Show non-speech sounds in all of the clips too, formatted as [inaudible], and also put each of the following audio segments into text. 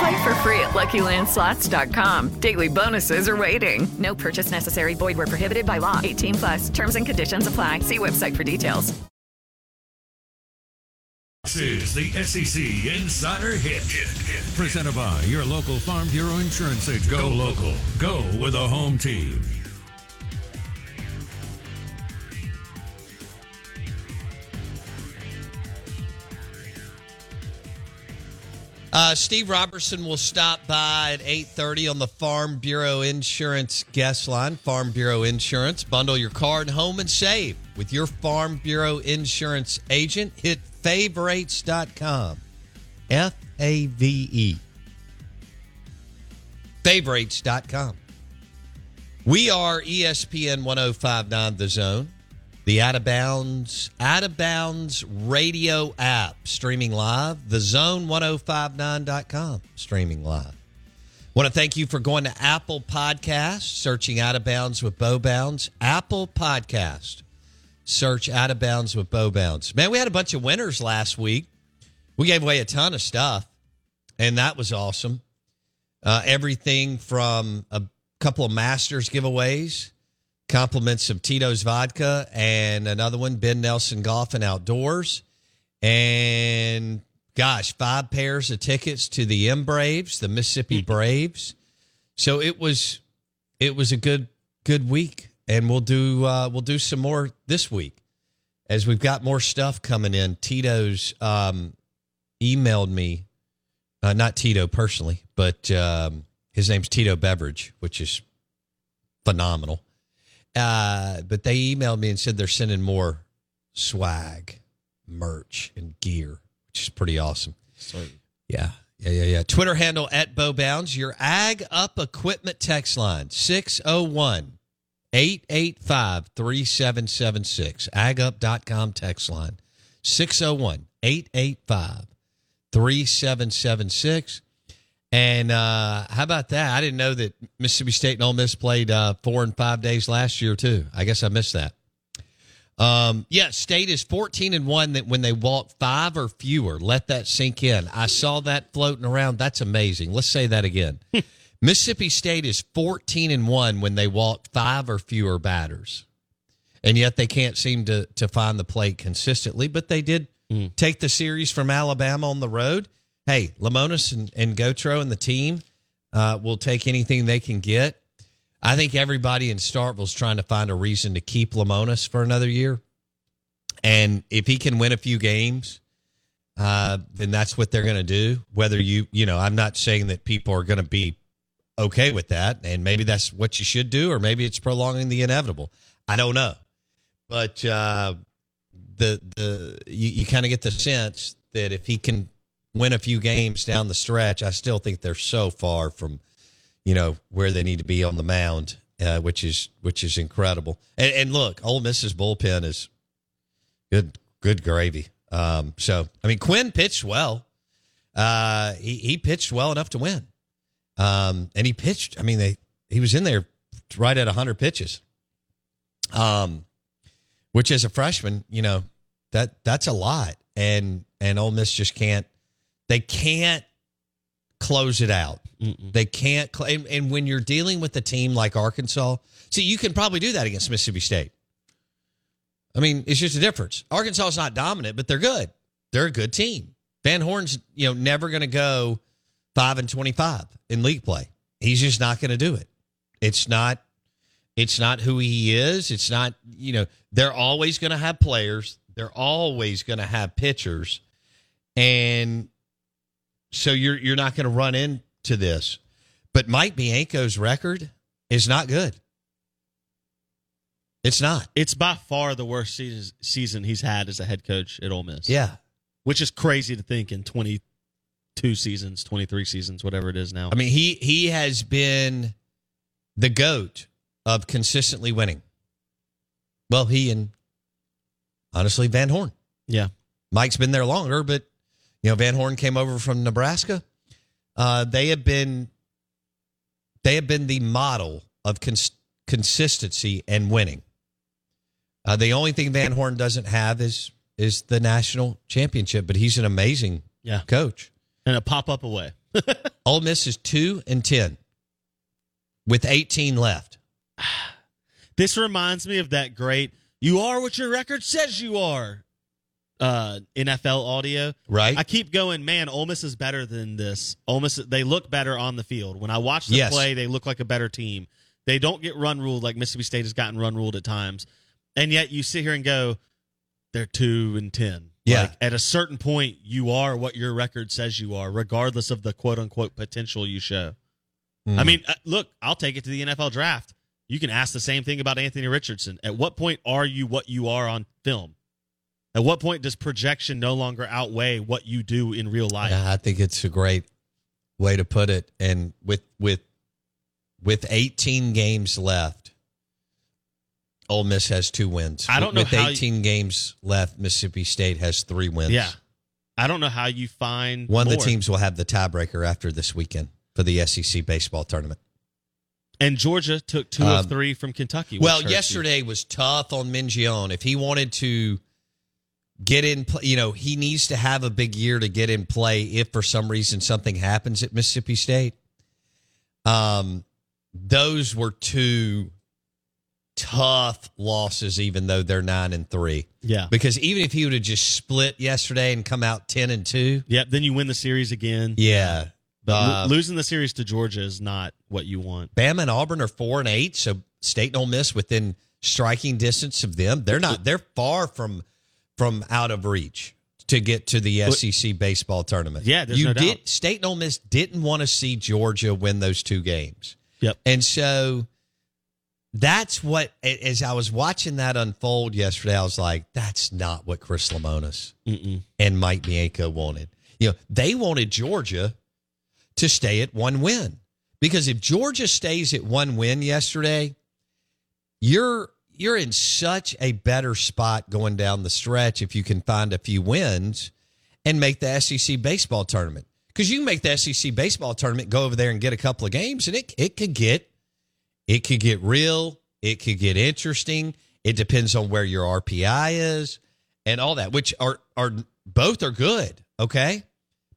Play for free at LuckyLandSlots.com. Daily bonuses are waiting. No purchase necessary. Void where prohibited by law. 18 plus. Terms and conditions apply. See website for details. This is the SEC Insider Hit. Presented by your local Farm Bureau Insurance agent. Go local. Go with a home team. Uh, Steve Robertson will stop by at 8.30 on the Farm Bureau Insurance guest line. Farm Bureau Insurance. Bundle your car and home and save with your Farm Bureau Insurance agent. Hit favorites.com. F-A-V-E. Favorites.com. We are ESPN 1059 The Zone. The Out of Bounds, Out of Bounds radio app streaming live. The Zone1059.com streaming live. Want to thank you for going to Apple Podcast, searching Out of Bounds with Bo Bounds. Apple Podcast, search Out of Bounds with Bo Bounds. Man, we had a bunch of winners last week. We gave away a ton of stuff, and that was awesome. Uh, everything from a couple of Masters giveaways compliments of Tito's Vodka and another one, Ben Nelson Golf and Outdoors. And gosh, five pairs of tickets to the M Braves, the Mississippi [laughs] Braves. So it was it was a good good week. And we'll do uh, we'll do some more this week as we've got more stuff coming in. Tito's um, emailed me, uh, not Tito personally, but um, his name's Tito Beverage, which is phenomenal. Uh, but they emailed me and said they're sending more swag, merch, and gear, which is pretty awesome. Yeah. Yeah, yeah, yeah. Twitter handle at BoBounds. Your Ag Up Equipment text line 601 885 3776. AgUp.com text line 601 885 3776. And uh, how about that? I didn't know that Mississippi State and Ole Miss played uh, four and five days last year too. I guess I missed that. Um, yeah, State is fourteen and one that when they walk five or fewer. Let that sink in. I saw that floating around. That's amazing. Let's say that again. [laughs] Mississippi State is fourteen and one when they walk five or fewer batters, and yet they can't seem to to find the plate consistently. But they did take the series from Alabama on the road hey, Lemonis and, and Gotro and the team uh, will take anything they can get. I think everybody in Starkville's trying to find a reason to keep Lemonis for another year. And if he can win a few games, uh, then that's what they're going to do. Whether you, you know, I'm not saying that people are going to be okay with that. And maybe that's what you should do, or maybe it's prolonging the inevitable. I don't know. But uh, the, the, you, you kind of get the sense that if he can win a few games down the stretch, I still think they're so far from, you know, where they need to be on the mound, uh, which is which is incredible. And, and look, Ole Miss's bullpen is good, good gravy. Um, so I mean, Quinn pitched well. Uh, he he pitched well enough to win. Um, and he pitched. I mean, they he was in there right at hundred pitches. Um, which as a freshman, you know, that that's a lot, and and Ole Miss just can't they can't close it out. Mm-mm. They can't. Cl- and, and, when you're dealing with a team like Arkansas, see, you can probably do that against Mississippi State. I mean, it's just a difference. Arkansas is not dominant, but they're good. They're a good team. Van Horn's, you know, never going to go five and twenty-five in league play. He's just not going to do it. It's not. It's not who he is. It's not, you know, they're always going to have players. They're always going to have pitchers. And so you're you're not going to run into this. But Mike Bianco's record is not good. It's not. It's by far the worst season, season he's had as a head coach at Ole Miss. Yeah. Which is crazy to think in 22 seasons, 23 seasons, whatever it is now. I mean, he he has been the goat of consistently winning. Well, he and honestly Van Horn. Yeah. Mike's been there longer, but you know Van Horn came over from Nebraska. Uh, they have been they have been the model of cons- consistency and winning. Uh, the only thing Van Horn doesn't have is is the national championship, but he's an amazing Yeah. coach. And a pop up away. [laughs] Ole Miss is two and ten with eighteen left. [sighs] This reminds me of that great "You are what your record says you are" uh, NFL audio. Right. I keep going, man. Ole Miss is better than this. Ole Miss, they look better on the field. When I watch them Yes. play, they look like a better team. They don't get run ruled like Mississippi State has gotten run ruled at times, and yet you sit here and go, they're two and ten. Yeah. Like, at a certain point, you are what your record says you are, regardless of the quote unquote potential you show. Mm. I mean, uh, look, I'll take it to the NFL draft. You can ask the same thing about Anthony Richardson. At what point are you what you are on film? At what point does projection no longer outweigh what you do in real life? Yeah, I think it's a great way to put it. And with with with 18 games left, Ole Miss has two wins. I don't know With how you- 18 games left, Mississippi State has three wins. Yeah. I don't know how you find One of the teams will have the tiebreaker after this weekend for the SEC baseball tournament. And Georgia took two Um, of three from Kentucky. Well, hurts you. yesterday was tough on Mingione. If he wanted to get in, you know, he needs to have a big year to get in play. If for some reason something happens at Mississippi State, um, those were two tough losses. Even though they're nine and three, Yeah. because even if he would have just split yesterday and come out ten and two, Yep. Then you win the series again. yeah. But Uh, losing the series to Georgia is not what you want. Bama and Auburn are four and eight, so State Ole Miss within striking distance of them. They're not. They're far from from out of reach to get to the SEC baseball tournament. Yeah, there's you no did. doubt. State and Ole Miss didn't want to see Georgia win those two games, Yep. and so that's what. As I was watching that unfold yesterday, I was like, "That's not what Chris Lemonis Mm-mm. and Mike Bianco wanted. You know, they wanted Georgia to stay at one win. Because if Georgia stays at one win yesterday, you're you're in such a better spot going down the stretch if you can find a few wins and make the SEC baseball tournament. Because you can make the SEC baseball tournament, go over there and get a couple of games, and it it could get it could get real, it could get interesting. It depends on where your RPI is and all that, which are are both are good, okay?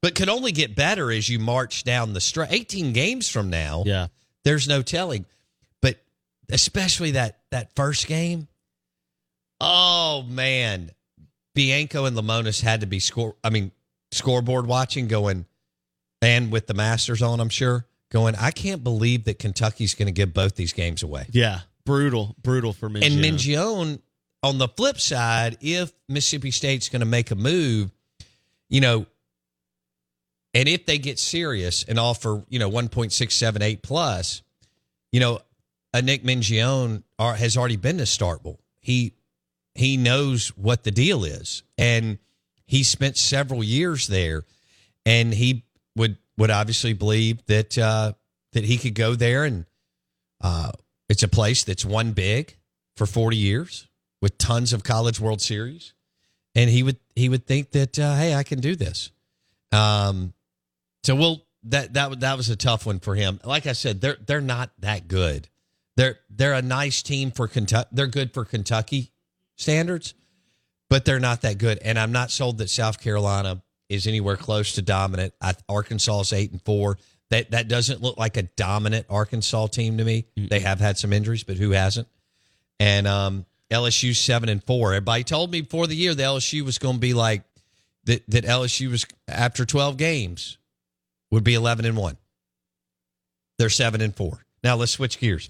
But could only get better as you march down the stretch. 18 games from now, Yeah. there's no telling. Especially that that first game, oh man, Bianco and Lemonis had to be score. I mean, scoreboard watching, going and with the Masters on, I'm sure going. I can't believe that Kentucky's going to give both these games away. Yeah. Brutal. Brutal for Mingione. And Mingione, on the flip side, if Mississippi State's going to make a move, you know, and if they get serious and offer, you know, 1.678 plus, you know, Nick Mingione are, has already been to Starkville. He he knows what the deal is, and he spent several years there, and he would would obviously believe that uh, that he could go there and uh, it's a place that's won big for 40 years with tons of college world series. And he would he would think that uh, hey i can do this. Um so we'll that that that was a tough one for him. Like i said they're they're not that good they're they're a nice team for kentucky they're good for kentucky standards but they're not that good and i'm not sold that south carolina is anywhere close to dominant I, arkansas is eight and four that that doesn't look like a dominant arkansas team to me they have had some injuries but who hasn't and um, LSU seven and four. Everybody told me before the year that LSU was going to be like that. That LSU was after twelve games would be eleven and one. They're seven and four. Now let's switch gears.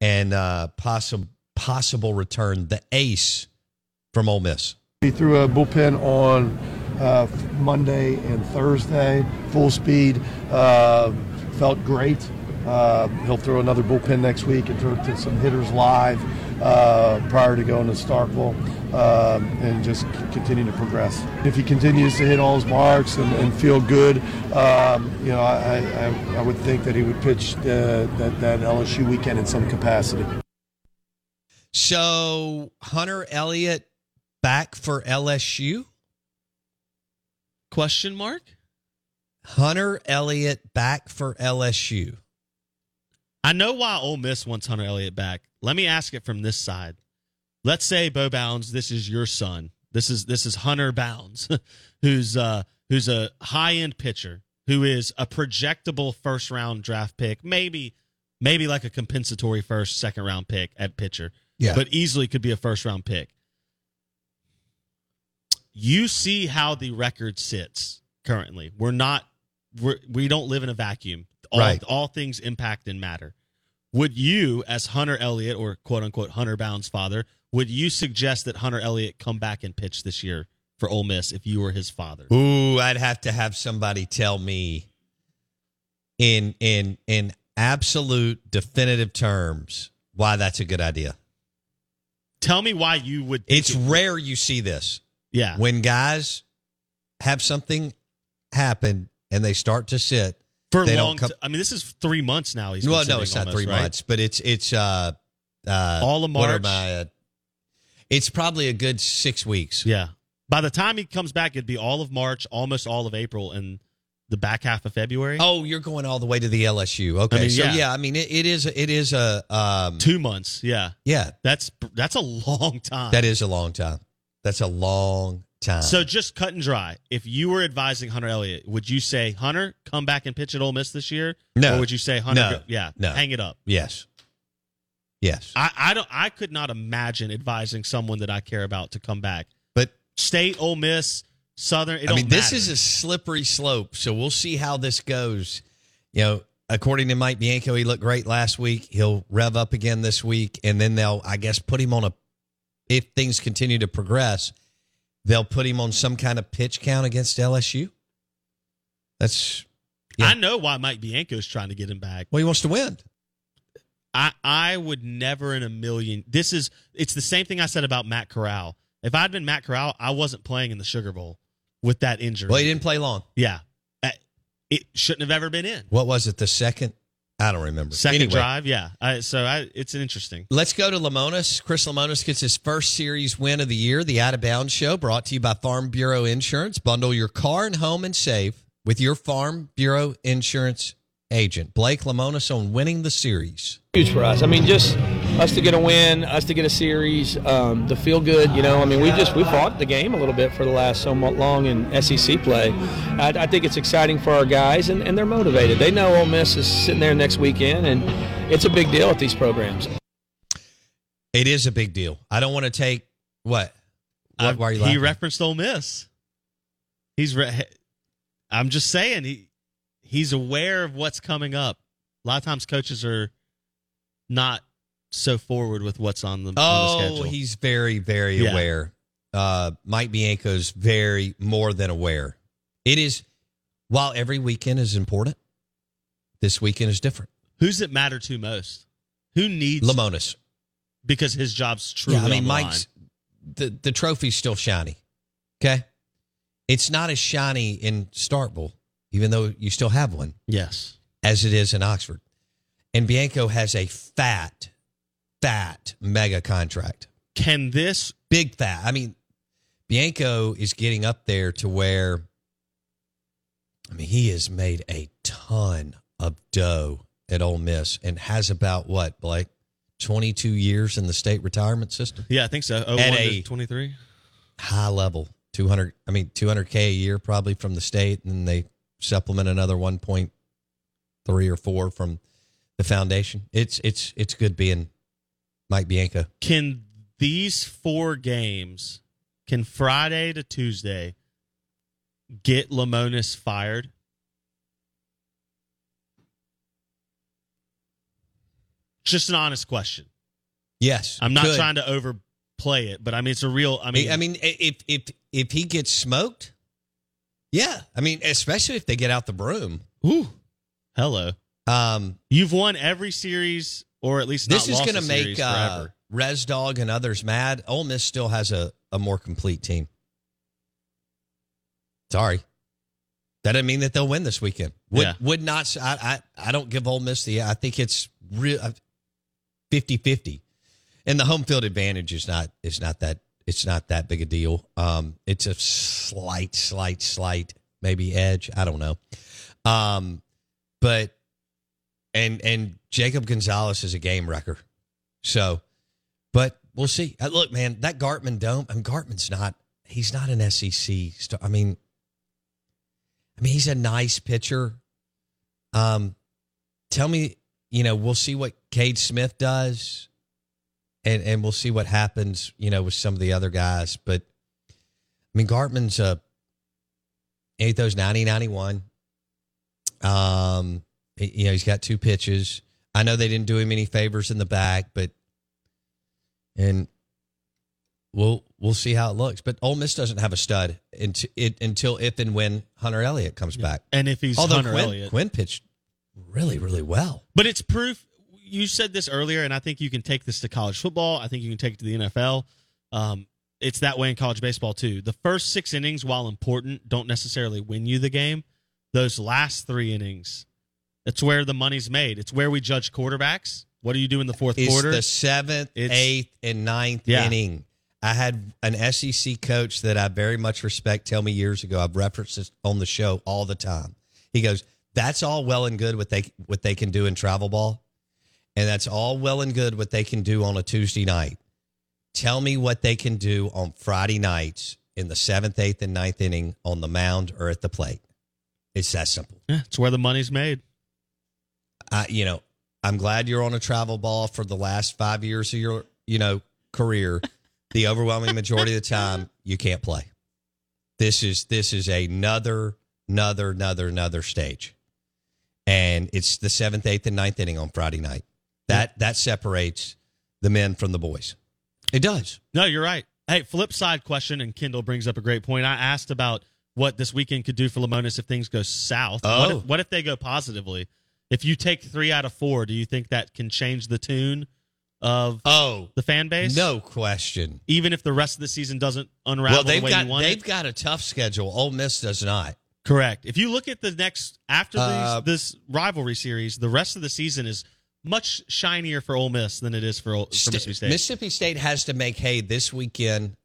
and uh, possible possible return. The ace from Ole Miss. He threw a bullpen on uh, Monday and Thursday, full speed. Uh, felt great. Uh, he'll throw another bullpen next week and throw to some hitters live uh, prior to going to Starkville um, and just c- continue to progress. If he continues to hit all his marks and, and feel good, um, you know, I, I, I would think that he would pitch uh, that, that LSU weekend in some capacity. So Hunter Elliott back for LSU? Question mark? Hunter Elliott back for LSU. I know why Ole Miss wants Hunter Elliott back. Let me ask it from this side. Let's say Bo Bounds, this is your son. This is this is Hunter Bounds, [laughs] who's uh who's a high end pitcher, who is a projectable first round draft pick, maybe maybe like a compensatory first, second round pick at pitcher. Yeah. But easily could be a first round pick. You see how the record sits currently. We're not we're, we don't live in a vacuum. All, Right. all things impact and matter. Would you, as Hunter Elliott or quote unquote Hunter Bounds' father, would you suggest that Hunter Elliott come back and pitch this year for Ole Miss if you were his father? Ooh, I'd have to have somebody tell me in in in absolute definitive terms why that's a good idea. Tell me why you would. It's it- rare you see this. Yeah. When guys have something happen and they start to sit for they long. come, t- I mean, this is three months now. He's well, no, it's not almost, three right? months, but it's it's uh, uh All of what March? I, uh, it's probably a good six weeks. Yeah. By the time he comes back, it'd be all of March, almost all of April, and the back half of February. Oh, you're going all the way to the LSU. Okay, I mean, so yeah. yeah. I mean it, it is it is a um Two months. Yeah. yeah That's that's a long time. that is a long time. That's a long time. So just cut and dry. If you were advising Hunter Elliott, would you say Hunter come back and pitch at Ole Miss this year? No. Or would you say Hunter? No. go- yeah. No. Hang it up. yes, yes, I, I don't. I could not imagine advising someone that I care about to come back. but State, Ole Miss, Southern. It I don't mean this matter. is a slippery slope. So we'll see how this goes. You know, according to Mike Bianco, he looked great last week. He'll rev up again this week, and then they'll, I guess, put him on a. If things continue to progress, they'll put him on some kind of pitch count against LSU. That's yeah. I know why Mike Bianco's trying to get him back. well, he wants to win. I I would never in a million. This is it's the same thing I said about Matt Corral. If I'd been Matt Corral, I wasn't playing in the Sugar Bowl with that injury. Well, he didn't play long. Yeah, Uh, it shouldn't have ever been in. What was it? The second? I don't remember. Second Anyway, drive, yeah. I, so I, it's an interesting. Let's go to Lemonis. Chris Lemonis gets his first series win of the year. The Out of Bounds Show, brought to you by Farm Bureau Insurance. Bundle your car and home and save with your Farm Bureau Insurance agent. Blake Lemonis on winning the series. huge for us. I mean, just us to get a win, us to get a series, um, to feel good. You know, I mean, we just we fought the game a little bit for the last so long in SEC play. I, I think it's exciting for our guys, and, and they're motivated. They know Ole Miss is sitting there next weekend, and it's a big deal at these programs. It is a big deal. I don't want to take what. What? Why are you he referenced Ole Miss. He's. Re- I'm just saying he he's aware of what's coming up. A lot of times, coaches are not so forward with what's on the, on the Oh, schedule. he's very, very Yeah. aware. Uh, Mike Bianco's very more than aware. It is, while every weekend is important, this weekend is different. Who's it matter to most? Who needs Lemonis. because his job's truly Yeah, I mean, Mike's the the trophy's still shiny. Okay, it's not as shiny in Starkville, even though you still have one. Yes, as it is in Oxford, and Bianco has a fat, fat mega contract. Can this big fat? I mean, Bianco is getting up there to where. I mean, he has made a ton of dough at Ole Miss and has about what, Blake, twenty two years in the state retirement system. Yeah, I think so. Oh, At a 23. high level, two hundred. I mean, two hundred k a year probably from the state, and then they supplement another one point three or four from the foundation. It's it's it's good being Mike Bianco. Can these four games, can Friday to Tuesday, get Lemonis fired? Just an honest question. Yes, I'm not could. trying to overplay it, but I mean it's a real. I mean, I mean, if if if he gets smoked, yeah. I mean, especially if they get out the broom. Ooh, hello. Um, you've won every series, or at least not this is going to make uh. Res Dog and others mad. Ole Miss still has a, a more complete team. Sorry, that doesn't mean that they'll win this weekend. Would Yeah. would not. I, I I don't give Ole Miss the. I think it's real 50-50. and the home field advantage is not is not that it's not that big a deal. Um, it's a slight, slight, slight maybe edge. I don't know. Um, but and and Jacob Gonzalez is a game wrecker. So, but we'll see. Uh, look, man, that Gartman Dohm. I mean, Gartman's not. He's not an SEC. Star. I mean, I mean, he's a nice pitcher. Um, tell me, you know, we'll see what Cade Smith does, and and we'll see what happens, you know, with some of the other guys. But I mean, Gartman's a he throws 90, 91. Um, he- you know, he's got two pitches. I know they didn't do him any favors in the back, but and we'll we'll see how it looks. But Ole Miss doesn't have a stud until it until if and when Hunter Elliott comes back. And if he's although Hunter Quinn, Elliott. Quinn pitched really really well. But it's proof. You said this earlier, and I think you can take this to college football. I think you can take it to the NFL. Um, it's that way in college baseball too. The first six innings, while important, don't necessarily win you the game. Those last three innings, it's where the money's made. It's where we judge quarterbacks. What do you do in the fourth It's quarter? the seventh, It's- eighth, and ninth Yeah. inning. I had an SEC coach that I very much respect tell me years ago. I've referenced this on the show all the time. He goes, "That's all well and good what they what they can do in travel ball, and that's all well and good what they can do on a Tuesday night. Tell me what they can do on Friday nights in the seventh, eighth, and ninth inning on the mound or at the plate. It's that simple. yeah, it's where the money's made. I, you know, I'm glad you're on a travel ball for the last five years of your, you know, career. [laughs] the overwhelming majority of the time, you can't play. This is this is another, another, another, another stage, and it's the seventh, eighth, and ninth inning on Friday night. That that separates the men from the boys. It does. No, you're right. Hey, flip side question, and Kendall brings up a great point. I asked about what this weekend could do for Lemonis if things go south. What, Oh. if, what if they go positively? If you take three out of four, do you think that can change the tune of oh the fan base? No question. Even if the rest of the season doesn't unravel well, they've the way got they've it? got a tough schedule. Ole Miss does not. Correct. If you look at the next after these, Uh, this rivalry series, the rest of the season is much shinier for Ole Miss than it is for, for Mississippi State. Mississippi State has to make hay this weekend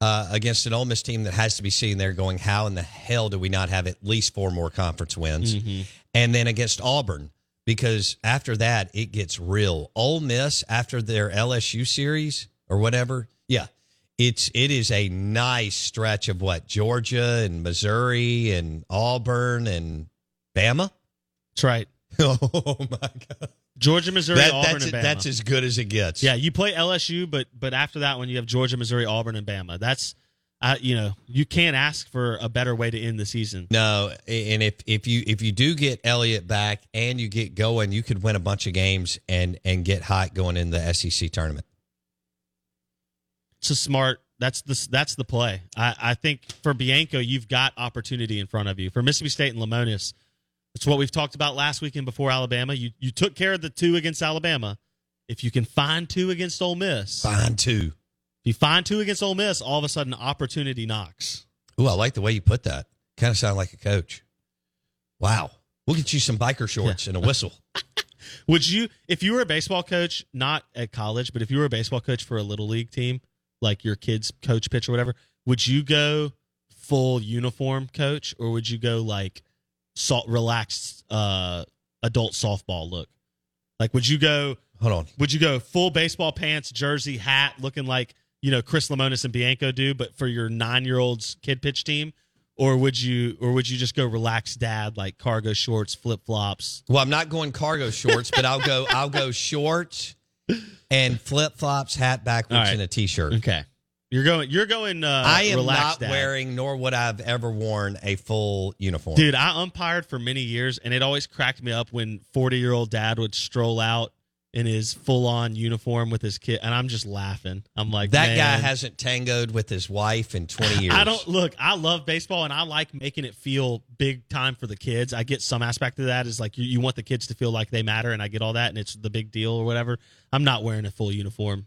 uh, against an Ole Miss team that has to be sitting there going, "How in the hell do we not have at least four more conference wins?" Mhm. And then against Auburn because after that it gets real. Ole Miss after their LSU series or whatever, yeah, it's it is a nice stretch of what Georgia and Missouri and Auburn and Bama. That's right. [laughs] oh my god. Georgia, Missouri, That- Auburn, that's and Bama. that's as good as it gets. Yeah, you play LSU, but but after that one, you have Georgia, Missouri, Auburn, and Bama. That's, uh, you know, you can't ask for a better way to end the season. No, and if if you if you do get Elliott back and you get going, you could win a bunch of games and and get hot going in the SEC tournament. It's a smart. That's the that's the play. I, I think for Bianco, you've got opportunity in front of you. For Mississippi State and Lemonis, it's what we've talked about last weekend before Alabama. You you took care of the two against Alabama. If you can find two against Ole Miss, Find two. If you find two against Ole Miss, all of a sudden opportunity knocks. Ooh, I like the way you put that. Kind of sound like a coach. Wow, we'll get you some biker shorts and a whistle. [laughs] Would you, if you were a baseball coach, not at college, but if you were a baseball coach for a little league team, like your kids' coach pitch or whatever, would you go full uniform coach or would you go like salt relaxed uh adult softball look? Like would you go hold on. Would you go full baseball pants, jersey, hat, looking like, you know, Chris Lemonis and Bianco do, but for your nine year old's kid pitch team? Or would you or would you just go relaxed dad like cargo shorts, flip flops? Well, I'm not going cargo shorts, but I'll go I'll go shorts and flip flops, hat backwards, right. and a t shirt. Okay. You're going you're going uh I am not dad. wearing, nor would I have ever worn a full uniform. Dude, I umpired for many years, and it always cracked me up when 40 year old dad would stroll out in his full on uniform with his kid, and I'm just laughing. I'm like, that guy hasn't tangoed with his wife in 20 [laughs] years. I don't look. I love baseball, and I like making it feel big time for the kids. I get some aspect of that is like you, you want the kids to feel like they matter, and I get all that, and it's the big deal or whatever. I'm not wearing a full uniform.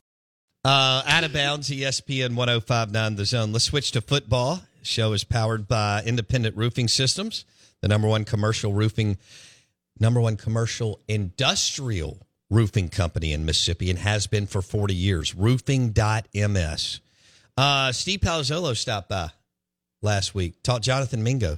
Uh, out of bounds, ESPN 1059 The Zone. Let's switch to football. Show is powered by Independent Roofing Systems, the number one commercial roofing, number one commercial industrial roofing company in Mississippi and has been for 40 years. Roofing.ms. Uh, Steve Palazzolo stopped by last week, taught Jonathan Mingo.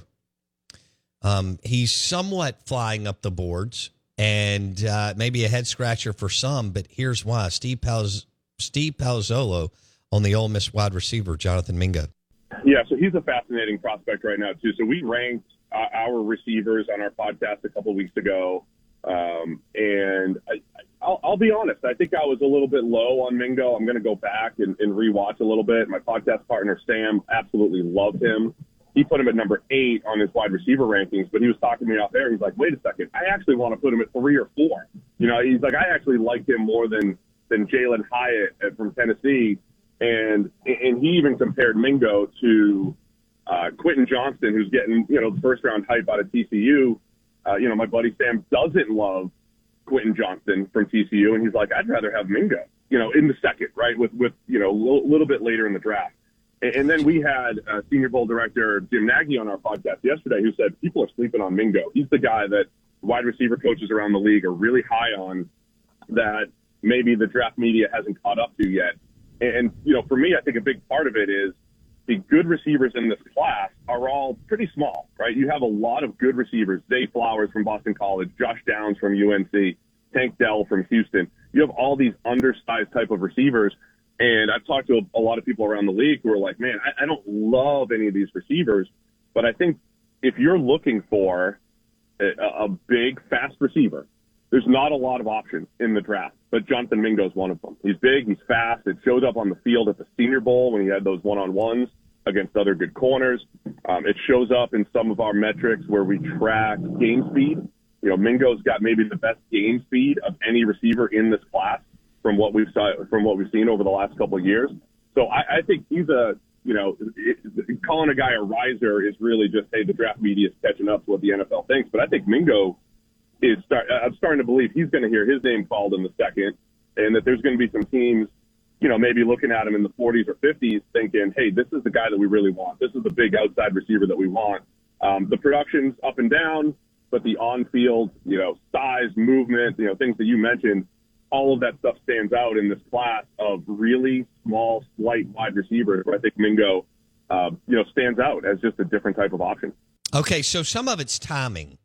Um, he's somewhat flying up the boards and uh, maybe a head scratcher for some, but here's why. Steve Palaz- Steve Palazzolo on the Ole Miss wide receiver, Jonathan Mingo. Yeah, so he's a fascinating prospect right now too. So we ranked uh, our receivers on our podcast a couple weeks ago, um, and I, I'll, I'll be honest. I think I was a little bit low on Mingo. I'm going to go back and, and rewatch a little bit. My podcast partner Sam absolutely loved him. He put him at number eight on his wide receiver rankings, but he was talking to me out there. He's like, "Wait a second, I actually want to put him at three or four. You know, he's like, I actually like him more than than Jalin Hyatt from Tennessee." and and he even compared Mingo to uh, Quentin Johnston, who's getting you know the first round hype out of TCU. Uh, you know, my buddy Sam doesn't love Quentin Johnston from TCU, and he's like, I'd rather have Mingo, you know, in the second, right, with with you know a little, little bit later in the draft. And, and then we had uh, Senior Bowl director Jim Nagy on our podcast yesterday, who said people are sleeping on Mingo. He's the guy that wide receiver coaches around the league are really high on that maybe the draft media hasn't caught up to yet. And, you know, for me, I think a big part of it is the good receivers in this class are all pretty small, right? You have a lot of good receivers. Zay Flowers from Boston College, Josh Downs from UNC, Tank Dell from Houston. You have all these undersized type of receivers. And I've talked to a, a lot of people around the league who are like, man, I, I don't love any of these receivers, but I think if you're looking for a, a big, fast receiver, there's not a lot of options in the draft, but Jonathan Mingo is one of them. He's big, he's fast. It shows up on the field at the Senior Bowl when he had those one-on-ones against other good corners. Um, it shows up in some of our metrics where we track game speed. You know, Mingo's got maybe the best game speed of any receiver in this class from what we've saw, from what we've seen over the last couple of years. So I, I think he's a you know, it, calling a guy a riser is really just hey, the draft media is catching up to what the NFL thinks. But I think Mingo is start. I'm starting to believe he's going to hear his name called in the second, and that there's going to be some teams, you know, maybe looking at him in the 40s or 50s, thinking, hey, this is the guy that we really want. This is the big outside receiver that we want. Um, the production's up and down, but the on-field, you know, size, movement, you know, things that you mentioned all of that stuff stands out in this class of really small, slight wide receivers. Where I think Mingo, uh, you know, stands out as just a different type of option. Okay, so some of it's timing.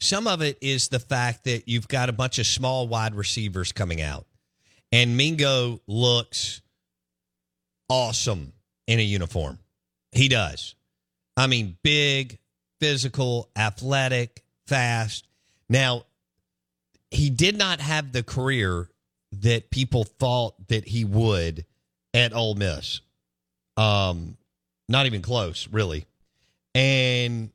Some of it is the fact that you've got a bunch of small wide receivers coming out, and Mingo looks awesome in a uniform. He does. I mean, big, physical, athletic, fast. Now, he did not have the career that people thought that he would at Ole Miss. Um, not even close, really. And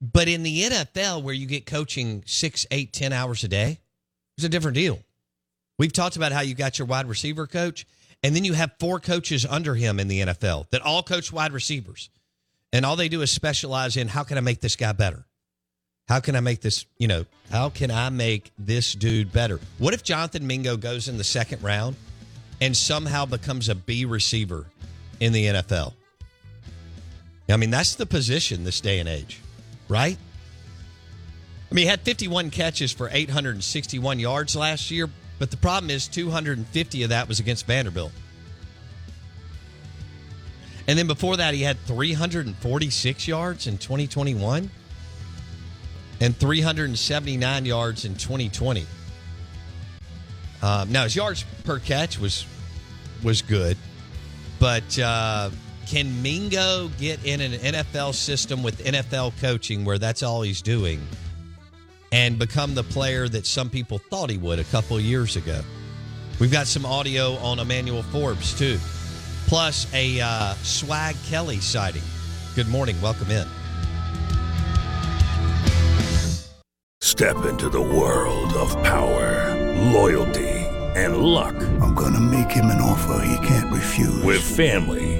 but in the NFL, where you get coaching six, eight, ten hours a day, it's a different deal. We've talked about how you got your wide receiver coach, and then you have four coaches under him in the NFL that all coach wide receivers. And all they do is specialize in how can I make this guy better? How can I make this, you know, how can I make this dude better? What if Jonathan Mingo goes in the second round and somehow becomes a B receiver in the NFL? I mean, that's the position this day and age, right? I mean, he had 51 catches for 861 yards last year, but the problem is 250 of that was against Vanderbilt. And then before that, he had 346 yards in 2021 and 379 yards in 2020. Um, now his yards per catch was was good, but uh, can Mingo get in an NFL system with NFL coaching where that's all he's doing, and become the player that some people thought he would a couple years ago? We've got some audio on Emmanuel Forbes too, plus a uh, Swag Kelly sighting. Good morning, welcome in. Step into the world of power, loyalty, and luck. I'm going to make him an offer he can't refuse. With family,